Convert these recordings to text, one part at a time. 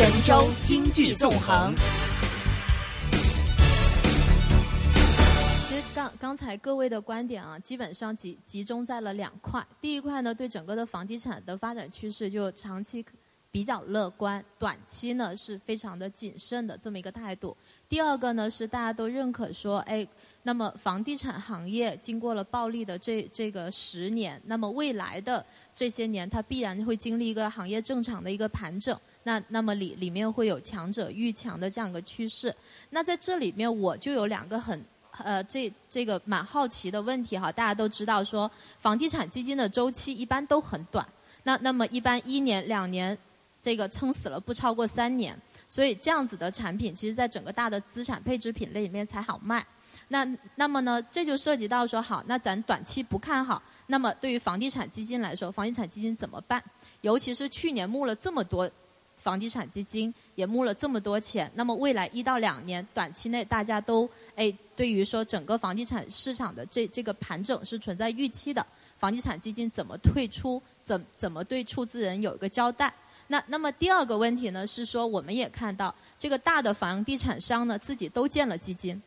神州经济纵横。其实刚刚才各位的观点啊，基本上集集中在了两块。第一块呢，对整个的房地产的发展趋势就长期比较乐观，短期呢是非常的谨慎的这么一个态度。第二个呢是大家都认可说，哎，那么房地产行业经过了暴利的这这个十年，那么未来的这些年它必然会经历一个行业正常的一个盘整。那那么里里面会有强者愈强的这样一个趋势。那在这里面我就有两个很呃这这个蛮好奇的问题哈，大家都知道说房地产基金的周期一般都很短，那那么一般一年两年。这个撑死了不超过三年，所以这样子的产品，其实在整个大的资产配置品类里面才好卖。那那么呢，这就涉及到说，好，那咱短期不看好，那么对于房地产基金来说，房地产基金怎么办？尤其是去年募了这么多房地产基金，也募了这么多钱，那么未来一到两年，短期内大家都哎，对于说整个房地产市场的这这个盘整是存在预期的，房地产基金怎么退出？怎怎么对出资人有一个交代？那那么第二个问题呢，是说我们也看到这个大的房地产商呢，自己都建了基金，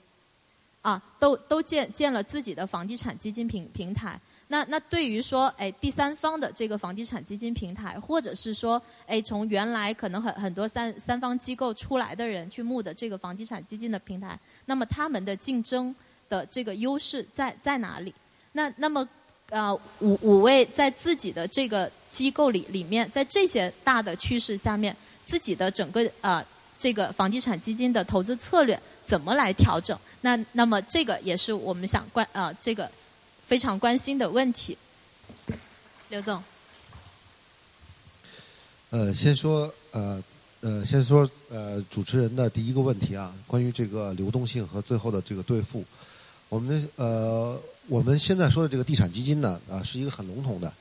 啊，都都建建了自己的房地产基金平平台。那那对于说，哎，第三方的这个房地产基金平台，或者是说，哎，从原来可能很很多三三方机构出来的人去募的这个房地产基金的平台，那么他们的竞争的这个优势在在哪里？那那么。呃，五五位在自己的这个机构里里面，在这些大的趋势下面，自己的整个呃这个房地产基金的投资策略怎么来调整？那那么这个也是我们想关呃这个非常关心的问题。刘总，呃，先说呃呃，先说呃主持人的第一个问题啊，关于这个流动性和最后的这个兑付，我们呃。我们现在说的这个地产基金呢，啊，是一个很笼统的。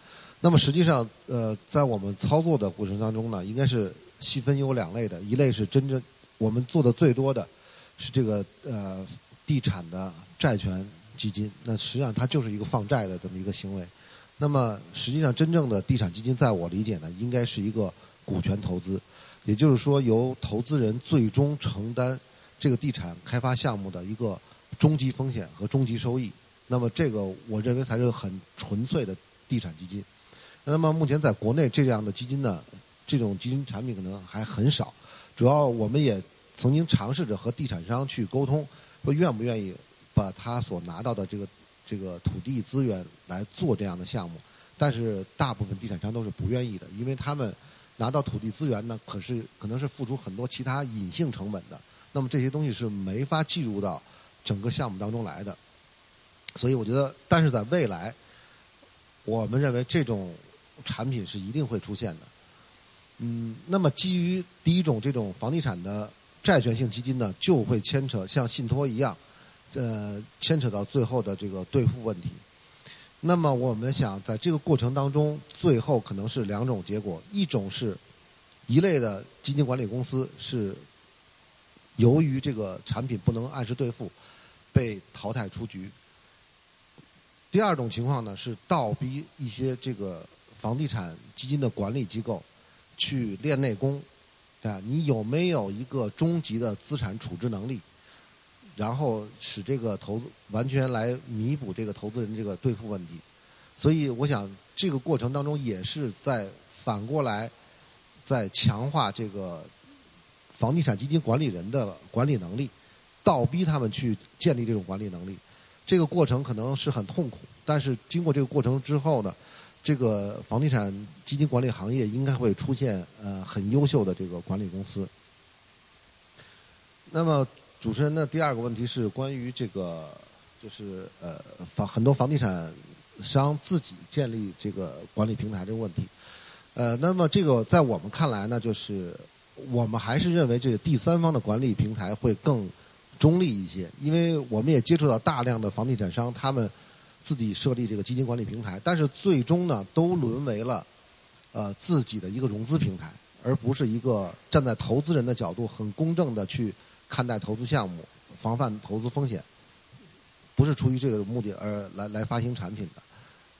那么实际上，呃，在我们操作的过程当中呢，应该是细分有两类的。一类是真正我们做的最多的，是这个呃地产的债权基金。那实际上它就是一个放债的这么一个行为。那么实际上真正的地产基金，在我理解呢，应该是一个股权投资，也就是说由投资人最终承担这个地产开发项目的一个终极风险和终极收益。那么这个我认为才是很纯粹的地产基金。那么目前在国内这样的基金呢，这种基金产品可能还很少。主要我们也曾经尝试着和地产商去沟通，说愿不愿意把他所拿到的这个这个土地资源来做这样的项目。但是大部分地产商都是不愿意的，因为他们拿到土地资源呢，可是可能是付出很多其他隐性成本的。那么这些东西是没法计入到整个项目当中来的。所以我觉得，但是在未来，我们认为这种产品是一定会出现的。嗯，那么基于第一种这种房地产的债权性基金呢，就会牵扯像信托一样，呃，牵扯到最后的这个兑付问题。那么我们想在这个过程当中，最后可能是两种结果：一种是一类的基金管理公司是由于这个产品不能按时兑付，被淘汰出局。第二种情况呢，是倒逼一些这个房地产基金的管理机构去练内功，啊，你有没有一个终极的资产处置能力，然后使这个投完全来弥补这个投资人这个兑付问题。所以，我想这个过程当中也是在反过来在强化这个房地产基金管理人的管理能力，倒逼他们去建立这种管理能力。这个过程可能是很痛苦，但是经过这个过程之后呢，这个房地产基金管理行业应该会出现呃很优秀的这个管理公司。那么主持人的第二个问题是关于这个，就是呃房很多房地产商自己建立这个管理平台这个问题。呃，那么这个在我们看来呢，就是我们还是认为这个第三方的管理平台会更。中立一些，因为我们也接触到大量的房地产商，他们自己设立这个基金管理平台，但是最终呢，都沦为了呃自己的一个融资平台，而不是一个站在投资人的角度很公正的去看待投资项目，防范投资风险，不是出于这个目的而来来发行产品的。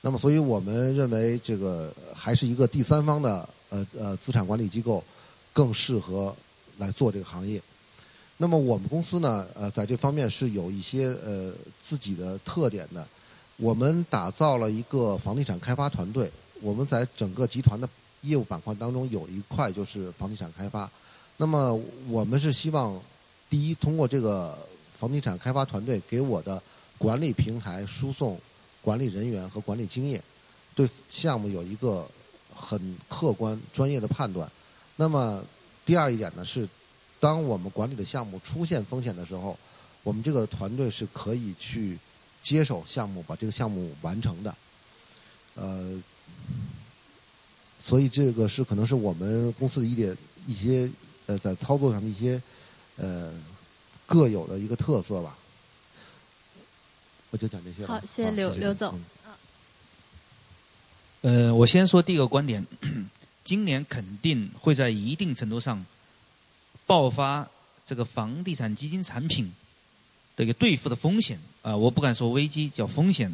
那么，所以我们认为这个还是一个第三方的呃呃资产管理机构更适合来做这个行业。那么我们公司呢，呃，在这方面是有一些呃自己的特点的。我们打造了一个房地产开发团队。我们在整个集团的业务板块当中有一块就是房地产开发。那么我们是希望，第一，通过这个房地产开发团队给我的管理平台输送管理人员和管理经验，对项目有一个很客观专业的判断。那么第二一点呢是。当我们管理的项目出现风险的时候，我们这个团队是可以去接手项目，把这个项目完成的。呃，所以这个是可能是我们公司的一点一些呃在操作上的一些呃各有的一个特色吧。我就讲这些。好，谢谢刘刘总。呃，我先说第一个观点，今年肯定会在一定程度上。爆发这个房地产基金产品的一个兑付的风险啊，我不敢说危机，叫风险。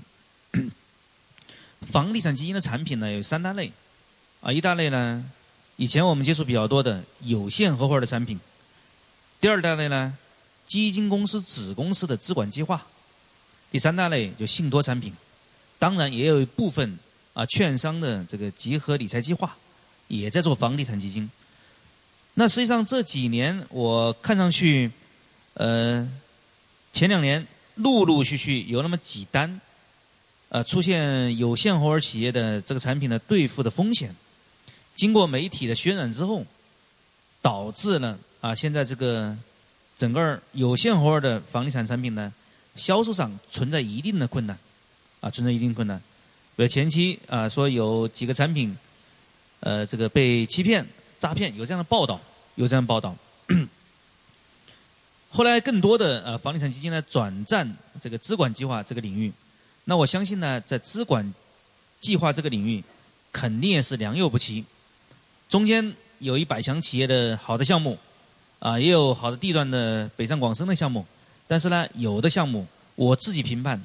房地产基金的产品呢有三大类啊，一大类呢以前我们接触比较多的有限合伙的产品，第二大类呢基金公司子公司的资管计划，第三大类就信托产品，当然也有一部分啊券商的这个集合理财计划也在做房地产基金。那实际上这几年我看上去，呃，前两年陆陆续续有那么几单，呃，出现有限合伙企业的这个产品的兑付的风险，经过媒体的渲染之后，导致了啊，现在这个整个有限合伙的房地产产品呢，销售上存在一定的困难，啊，存在一定困难。比如前期啊，说有几个产品，呃，这个被欺骗、诈骗，有这样的报道。有这样的报道，后来更多的呃房地产基金呢转战这个资管计划这个领域，那我相信呢在资管计划这个领域，肯定也是良莠不齐，中间有一百强企业的好的项目，啊也有好的地段的北上广深的项目，但是呢有的项目我自己评判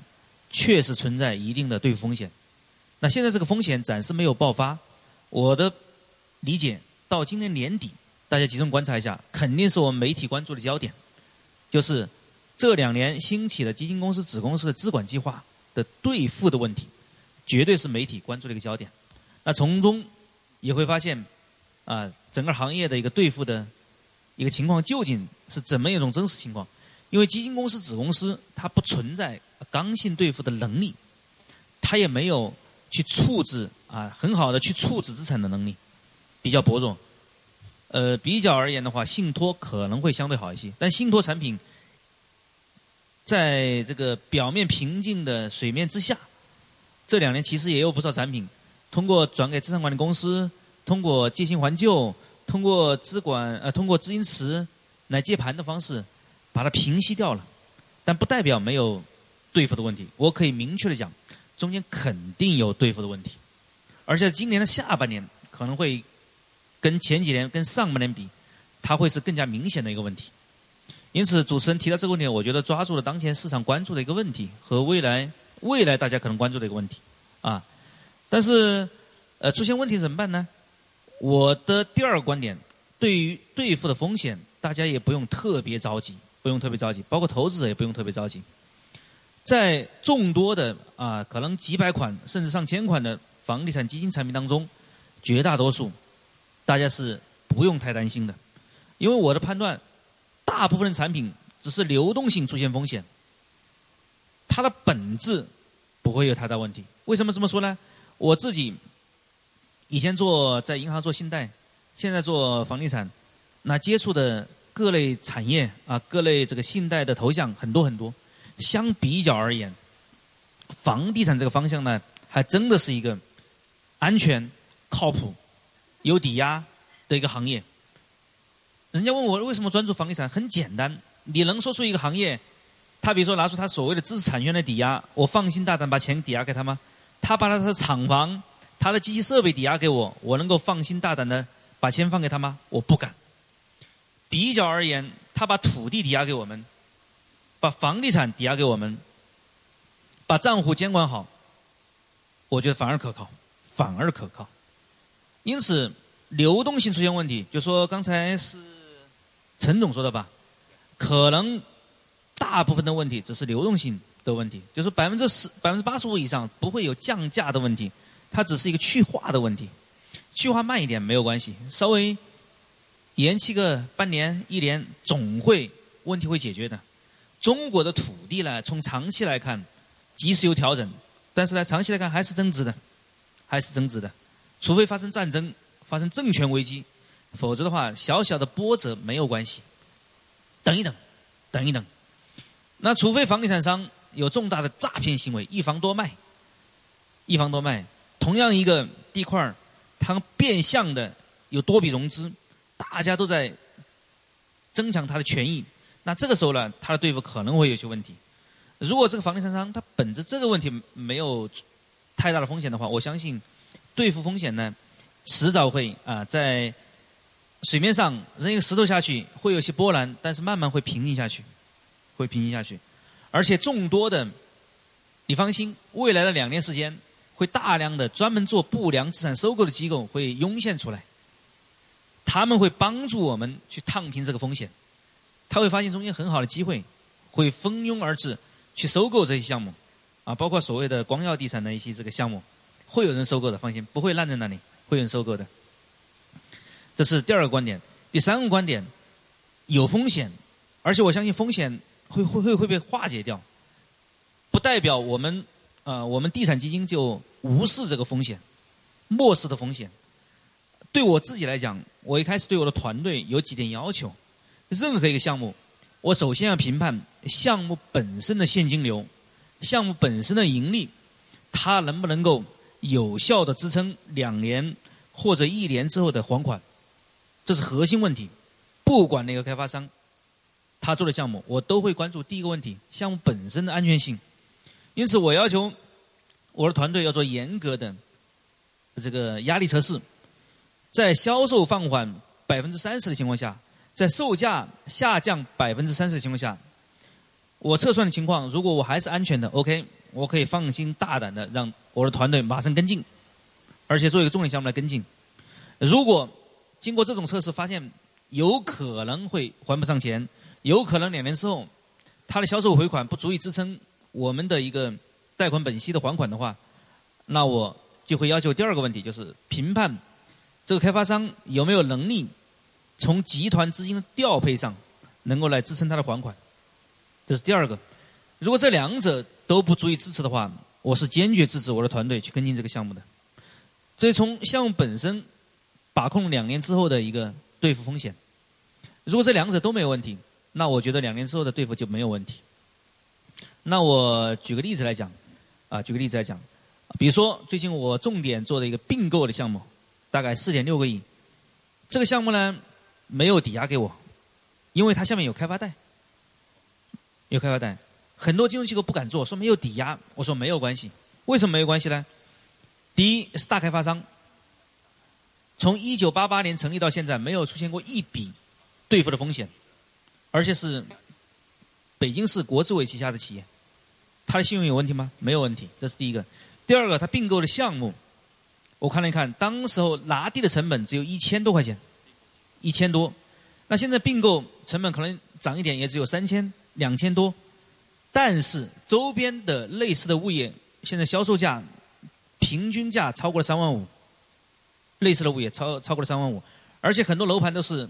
确实存在一定的兑付风险，那现在这个风险暂时没有爆发，我的理解到今年年底。大家集中观察一下，肯定是我们媒体关注的焦点，就是这两年兴起的基金公司子公司的资管计划的兑付的问题，绝对是媒体关注的一个焦点。那从中也会发现，啊，整个行业的一个兑付的一个情况究竟是怎么一种真实情况？因为基金公司子公司它不存在刚性兑付的能力，它也没有去处置啊很好的去处置资产的能力，比较薄弱。呃，比较而言的话，信托可能会相对好一些。但信托产品，在这个表面平静的水面之下，这两年其实也有不少产品，通过转给资产管理公司，通过借新还旧，通过资管呃，通过资金池来接盘的方式，把它平息掉了。但不代表没有兑付的问题。我可以明确的讲，中间肯定有兑付的问题，而且今年的下半年可能会。跟前几年、跟上半年比，它会是更加明显的一个问题。因此，主持人提到这个问题，我觉得抓住了当前市场关注的一个问题和未来未来大家可能关注的一个问题啊。但是，呃，出现问题怎么办呢？我的第二个观点，对于兑付的风险，大家也不用特别着急，不用特别着急，包括投资者也不用特别着急。在众多的啊，可能几百款甚至上千款的房地产基金产品当中，绝大多数。大家是不用太担心的，因为我的判断，大部分产品只是流动性出现风险，它的本质不会有太大问题。为什么这么说呢？我自己以前做在银行做信贷，现在做房地产，那接触的各类产业啊，各类这个信贷的头像很多很多。相比较而言，房地产这个方向呢，还真的是一个安全、靠谱。有抵押的一个行业，人家问我为什么专注房地产？很简单，你能说出一个行业，他比如说拿出他所谓的知识产权来抵押，我放心大胆把钱抵押给他吗？他把他的厂房、他的机器设备抵押给我，我能够放心大胆的把钱放给他吗？我不敢。比较而言，他把土地抵押给我们，把房地产抵押给我们，把账户监管好，我觉得反而可靠，反而可靠。因此，流动性出现问题，就说刚才是陈总说的吧，可能大部分的问题只是流动性的问题，就是百分之十、百分之八十五以上不会有降价的问题，它只是一个去化的问题，去化慢一点没有关系，稍微延期个半年、一年，总会问题会解决的。中国的土地呢，从长期来看，即使有调整，但是呢，长期来看还是增值的，还是增值的，除非发生战争。发生政权危机，否则的话，小小的波折没有关系。等一等，等一等。那除非房地产商有重大的诈骗行为，一房多卖，一房多卖。同样一个地块儿，它变相的有多笔融资，大家都在增强它的权益。那这个时候呢，它的兑付可能会有些问题。如果这个房地产商他本着这个问题没有太大的风险的话，我相信对付风险呢。迟早会啊，在水面上扔一个石头下去，会有些波澜，但是慢慢会平静下去，会平静下去。而且众多的，你放心，未来的两年时间，会大量的专门做不良资产收购的机构会涌现出来，他们会帮助我们去烫平这个风险。他会发现中间很好的机会，会蜂拥而至去收购这些项目，啊，包括所谓的光耀地产的一些这个项目，会有人收购的，放心，不会烂在那里。会有人收购的，这是第二个观点。第三个观点，有风险，而且我相信风险会会会会被化解掉，不代表我们啊，我们地产基金就无视这个风险，漠视的风险。对我自己来讲，我一开始对我的团队有几点要求：任何一个项目，我首先要评判项目本身的现金流，项目本身的盈利，它能不能够。有效的支撑两年或者一年之后的还款，这是核心问题。不管哪个开发商，他做的项目，我都会关注第一个问题：项目本身的安全性。因此，我要求我的团队要做严格的这个压力测试，在销售放缓百分之三十的情况下，在售价下降百分之三十的情况下，我测算的情况，如果我还是安全的，OK。我可以放心大胆的让我的团队马上跟进，而且做一个重点项目来跟进。如果经过这种测试发现有可能会还不上钱，有可能两年之后他的销售回款不足以支撑我们的一个贷款本息的还款的话，那我就会要求第二个问题，就是评判这个开发商有没有能力从集团资金的调配上能够来支撑他的还款。这是第二个。如果这两者都不足以支持的话，我是坚决支持我的团队去跟进这个项目的。所以从项目本身把控两年之后的一个兑付风险，如果这两者都没有问题，那我觉得两年之后的兑付就没有问题。那我举个例子来讲，啊，举个例子来讲，比如说最近我重点做的一个并购的项目，大概四点六个亿，这个项目呢没有抵押给我，因为它下面有开发贷，有开发贷。很多金融机构不敢做，说没有抵押。我说没有关系，为什么没有关系呢？第一是大开发商，从一九八八年成立到现在，没有出现过一笔兑付的风险，而且是北京市国资委旗下的企业，它的信用有问题吗？没有问题，这是第一个。第二个，它并购的项目，我看了一看，当时候拿地的成本只有一千多块钱，一千多，那现在并购成本可能涨一点，也只有三千、两千多。但是周边的类似的物业，现在销售价平均价超过了三万五，类似的物业超超过了三万五，而且很多楼盘都是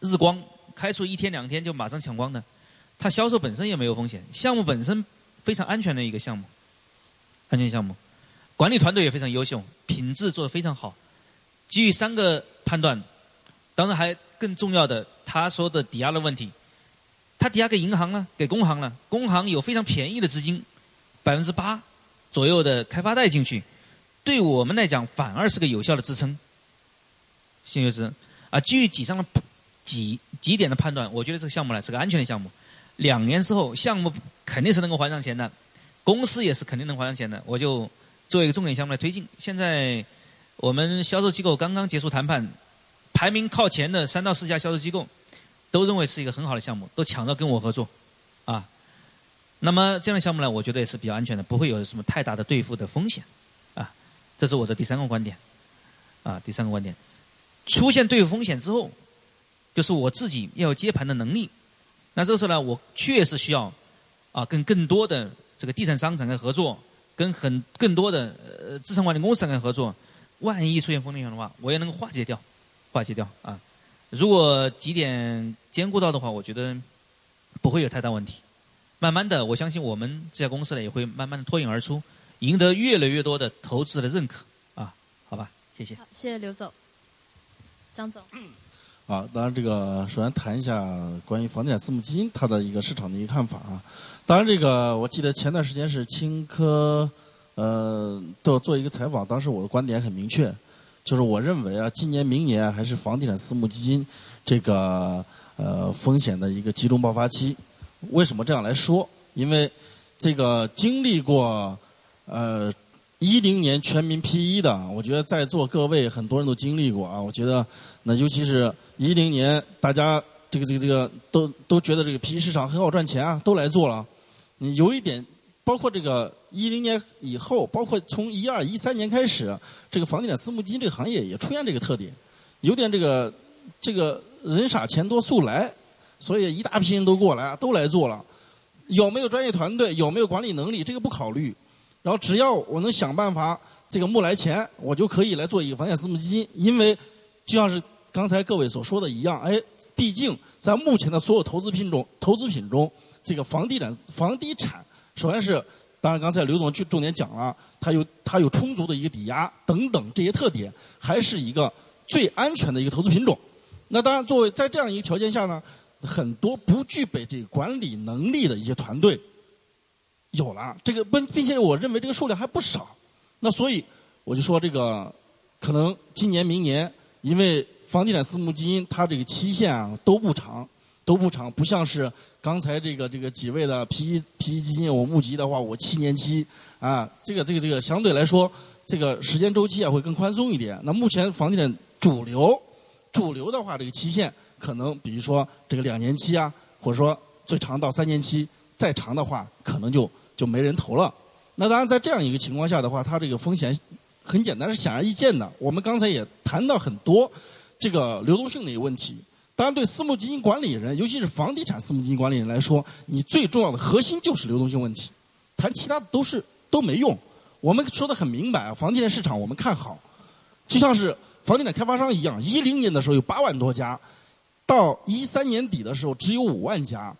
日光开出一天两天就马上抢光的，它销售本身也没有风险，项目本身非常安全的一个项目，安全项目，管理团队也非常优秀，品质做得非常好，基于三个判断，当然还更重要的他说的抵押的问题。他抵押给银行了，给工行了，工行有非常便宜的资金，百分之八左右的开发贷进去，对我们来讲反而是个有效的支撑。信用支啊，基于几上的几几点的判断，我觉得这个项目呢是个安全的项目，两年之后项目肯定是能够还上钱的，公司也是肯定能还上钱的，我就做一个重点项目来推进。现在我们销售机构刚刚结束谈判，排名靠前的三到四家销售机构。都认为是一个很好的项目，都抢着跟我合作，啊，那么这样的项目呢，我觉得也是比较安全的，不会有什么太大的兑付的风险，啊，这是我的第三个观点，啊，第三个观点，出现兑付风险之后，就是我自己要有接盘的能力。那这时候呢，我确实需要啊，跟更多的这个地产商展开合作，跟很更多的呃资产管理公司展开合作。万一出现风险的话，我也能够化解掉，化解掉啊。如果几点兼顾到的话，我觉得不会有太大问题。慢慢的，我相信我们这家公司呢也会慢慢的脱颖而出，赢得越来越多的投资者的认可啊。好吧，谢谢。好，谢谢刘总，张总。啊，当然这个首先谈一下关于房地产私募基金它的一个市场的一个看法啊。当然这个我记得前段时间是青科呃都做一个采访，当时我的观点很明确，就是我认为啊，今年明年还是房地产私募基金这个呃风险的一个集中爆发期。为什么这样来说？因为这个经历过呃。一零年全民 P 一的，我觉得在座各位很多人都经历过啊。我觉得，那尤其是一零年，大家这个这个这个都都觉得这个 P 一市场很好赚钱啊，都来做了。你有一点，包括这个一零年以后，包括从一二一三年开始，这个房地产私募基金这个行业也出现这个特点，有点这个这个人傻钱多速来，所以一大批人都过来，都来做了。有没有专业团队，有没有管理能力，这个不考虑。然后只要我能想办法这个募来钱，我就可以来做一个房地产私募基金。因为就像是刚才各位所说的一样，哎，毕竟在目前的所有投资品种、投资品中，这个房地产、房地产，首先是当然刚才刘总就重点讲了，它有它有充足的一个抵押等等这些特点，还是一个最安全的一个投资品种。那当然，作为在这样一个条件下呢，很多不具备这个管理能力的一些团队。有了这个，并并且我认为这个数量还不少，那所以我就说这个可能今年明年，因为房地产私募基金它这个期限啊都不长，都不长，不像是刚才这个这个几位的 P P 基金我募集的话，我七年期啊，这个这个这个相对来说这个时间周期啊会更宽松一点。那目前房地产主流主流的话，这个期限可能比如说这个两年期啊，或者说最长到三年期，再长的话可能就。就没人投了。那当然，在这样一个情况下的话，它这个风险很简单，是显而易见的。我们刚才也谈到很多这个流动性的一个问题。当然，对私募基金管理人，尤其是房地产私募基金管理人来说，你最重要的核心就是流动性问题。谈其他的都是都没用。我们说的很明白，房地产市场我们看好，就像是房地产开发商一样。一零年的时候有八万多家，到一三年底的时候只有五万家。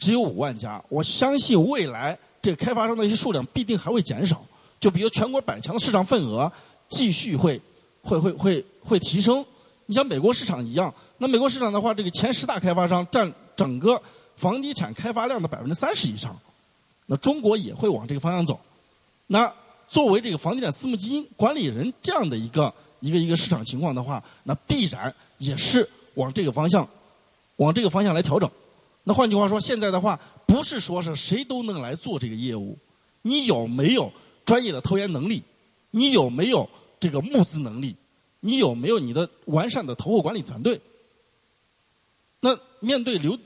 只有五万家，我相信未来这个开发商的一些数量必定还会减少。就比如全国百强的市场份额继续会会会会会提升。你像美国市场一样，那美国市场的话，这个前十大开发商占整个房地产开发量的百分之三十以上。那中国也会往这个方向走。那作为这个房地产私募基金管理人这样的一个一个一个市场情况的话，那必然也是往这个方向往这个方向来调整。那换句话说，现在的话不是说是谁都能来做这个业务，你有没有专业的投研能力？你有没有这个募资能力？你有没有你的完善的投后管理团队？那面对流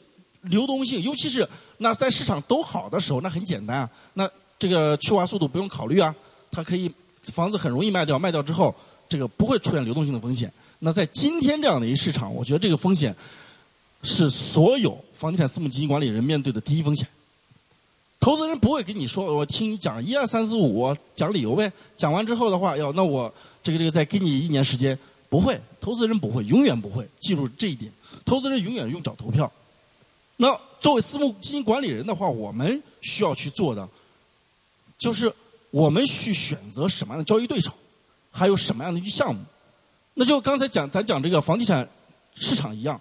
流动性，尤其是那在市场都好的时候，那很简单啊，那这个去化速度不用考虑啊，它可以房子很容易卖掉，卖掉之后这个不会出现流动性的风险。那在今天这样的一个市场，我觉得这个风险。是所有房地产私募基金管理人面对的第一风险。投资人不会跟你说，我听你讲一二三四五，讲理由呗。讲完之后的话，要那我这个这个再给你一年时间，不会，投资人不会，永远不会。记住这一点，投资人永远用脚投票。那作为私募基金管理人的话，我们需要去做的，就是我们去选择什么样的交易对手，还有什么样的一项目。那就刚才讲咱讲这个房地产市场一样。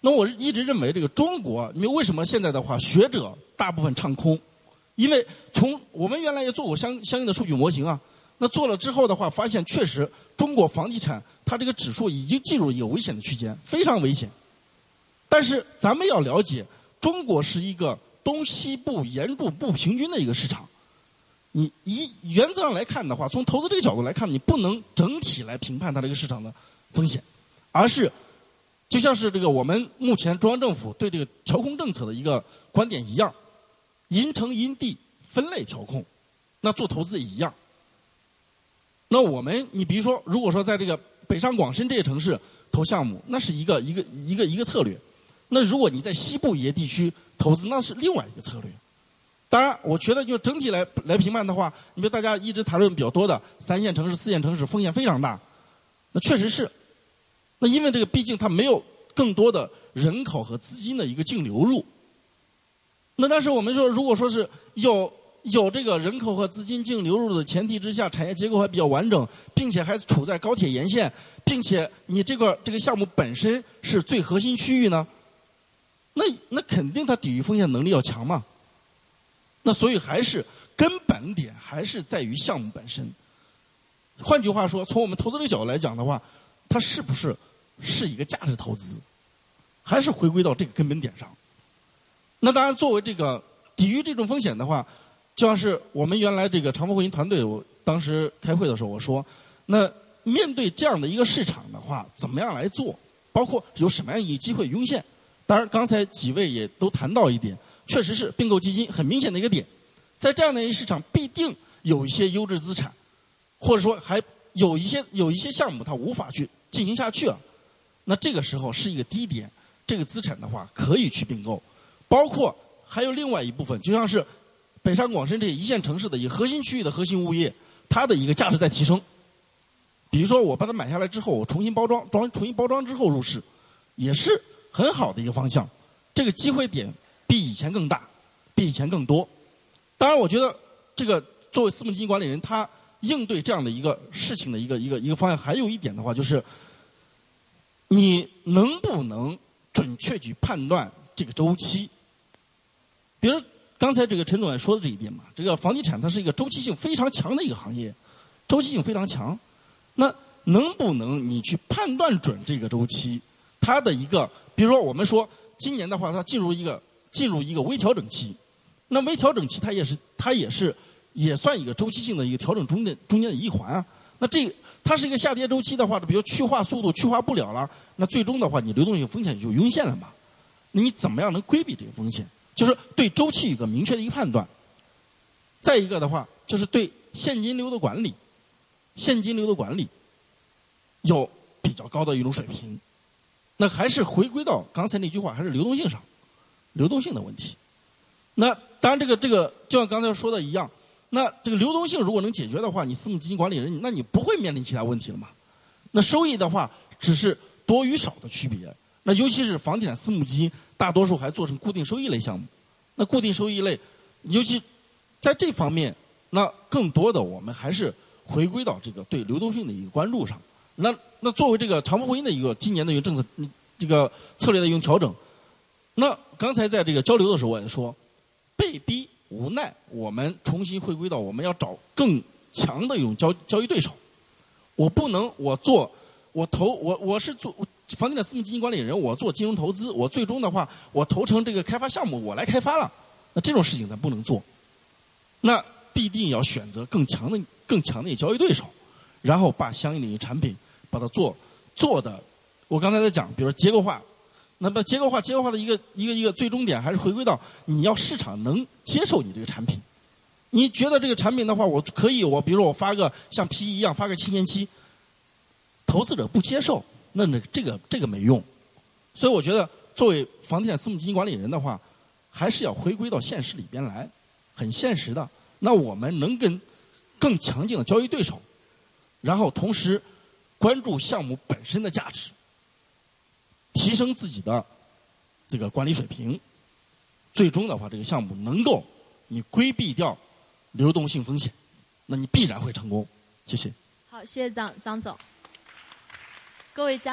那我一直认为，这个中国，你为什么现在的话，学者大部分唱空？因为从我们原来也做过相相应的数据模型啊，那做了之后的话，发现确实中国房地产它这个指数已经进入一个危险的区间，非常危险。但是咱们要了解，中国是一个东西部严重不平均的一个市场。你以原则上来看的话，从投资这个角度来看，你不能整体来评判它这个市场的风险，而是。就像是这个我们目前中央政府对这个调控政策的一个观点一样，因城因地分类调控，那做投资也一样。那我们，你比如说，如果说在这个北上广深这些城市投项目，那是一个一个一个一个策略。那如果你在西部一些地区投资，那是另外一个策略。当然，我觉得就整体来来评判的话，你比如大家一直谈论比较多的三线城市、四线城市风险非常大，那确实是。那因为这个毕竟它没有更多的人口和资金的一个净流入。那但是我们说，如果说是有有这个人口和资金净流入的前提之下，产业结构还比较完整，并且还处在高铁沿线，并且你这个这个项目本身是最核心区域呢，那那肯定它抵御风险能力要强嘛。那所以还是根本点还是在于项目本身。换句话说，从我们投资的角度来讲的话，它是不是是一个价值投资，还是回归到这个根本点上。那当然，作为这个抵御这种风险的话，就像是我们原来这个长风汇银团队，我当时开会的时候我说，那面对这样的一个市场的话，怎么样来做？包括有什么样一个机会涌现？当然，刚才几位也都谈到一点，确实是并购基金很明显的一个点，在这样的一个市场，必定有一些优质资产，或者说还有一些有一些项目它无法去进行下去了，那这个时候是一个低点，这个资产的话可以去并购。包括还有另外一部分，就像是北上广深这一线城市的一个核心区域的核心物业，它的一个价值在提升。比如说，我把它买下来之后，我重新包装，装重新包装之后入市，也是很好的一个方向。这个机会点比以前更大，比以前更多。当然，我觉得这个作为私募基金管理人，他应对这样的一个事情的一个一个一个方向，还有一点的话，就是你能不能准确去判断这个周期？比如刚才这个陈总也说的这一点嘛，这个房地产它是一个周期性非常强的一个行业，周期性非常强。那能不能你去判断准这个周期？它的一个，比如说我们说今年的话，它进入一个进入一个微调整期，那微调整期它也是它也是也算一个周期性的一个调整中间中间的一环啊。那这它是一个下跌周期的话，比如去化速度去化不了了，那最终的话你流动性风险就涌现了嘛。那你怎么样能规避这个风险？就是对周期有个明确的一个判断，再一个的话，就是对现金流的管理，现金流的管理有比较高的一种水平。那还是回归到刚才那句话，还是流动性上，流动性的问题。那当然，这个这个就像刚才说的一样，那这个流动性如果能解决的话，你私募基金管理人，那你不会面临其他问题了嘛？那收益的话，只是多与少的区别。那尤其是房地产私募基金，大多数还做成固定收益类项目。那固定收益类，尤其在这方面，那更多的我们还是回归到这个对流动性的一个关注上。那那作为这个长风汇银的一个今年的一个政策，这个策略的一种调整。那刚才在这个交流的时候，我也说，被逼无奈，我们重新回归到我们要找更强的一种交交易对手。我不能我做我投我我是做。房地产私募基金管理人，我做金融投资，我最终的话，我投成这个开发项目，我来开发了。那这种事情咱不能做，那必定要选择更强的、更强的交易对手，然后把相应的一个产品把它做做的。我刚才在讲，比如说结构化，那么结构化、结构化的一个一个一个最终点，还是回归到你要市场能接受你这个产品。你觉得这个产品的话，我可以，我比如说我发个像 P E 一样发个七年期，投资者不接受。那那这个这个没用，所以我觉得作为房地产私募基金管理人的话，还是要回归到现实里边来，很现实的。那我们能跟更强劲的交易对手，然后同时关注项目本身的价值，提升自己的这个管理水平，最终的话，这个项目能够你规避掉流动性风险，那你必然会成功。谢谢。好，谢谢张张总。各位家。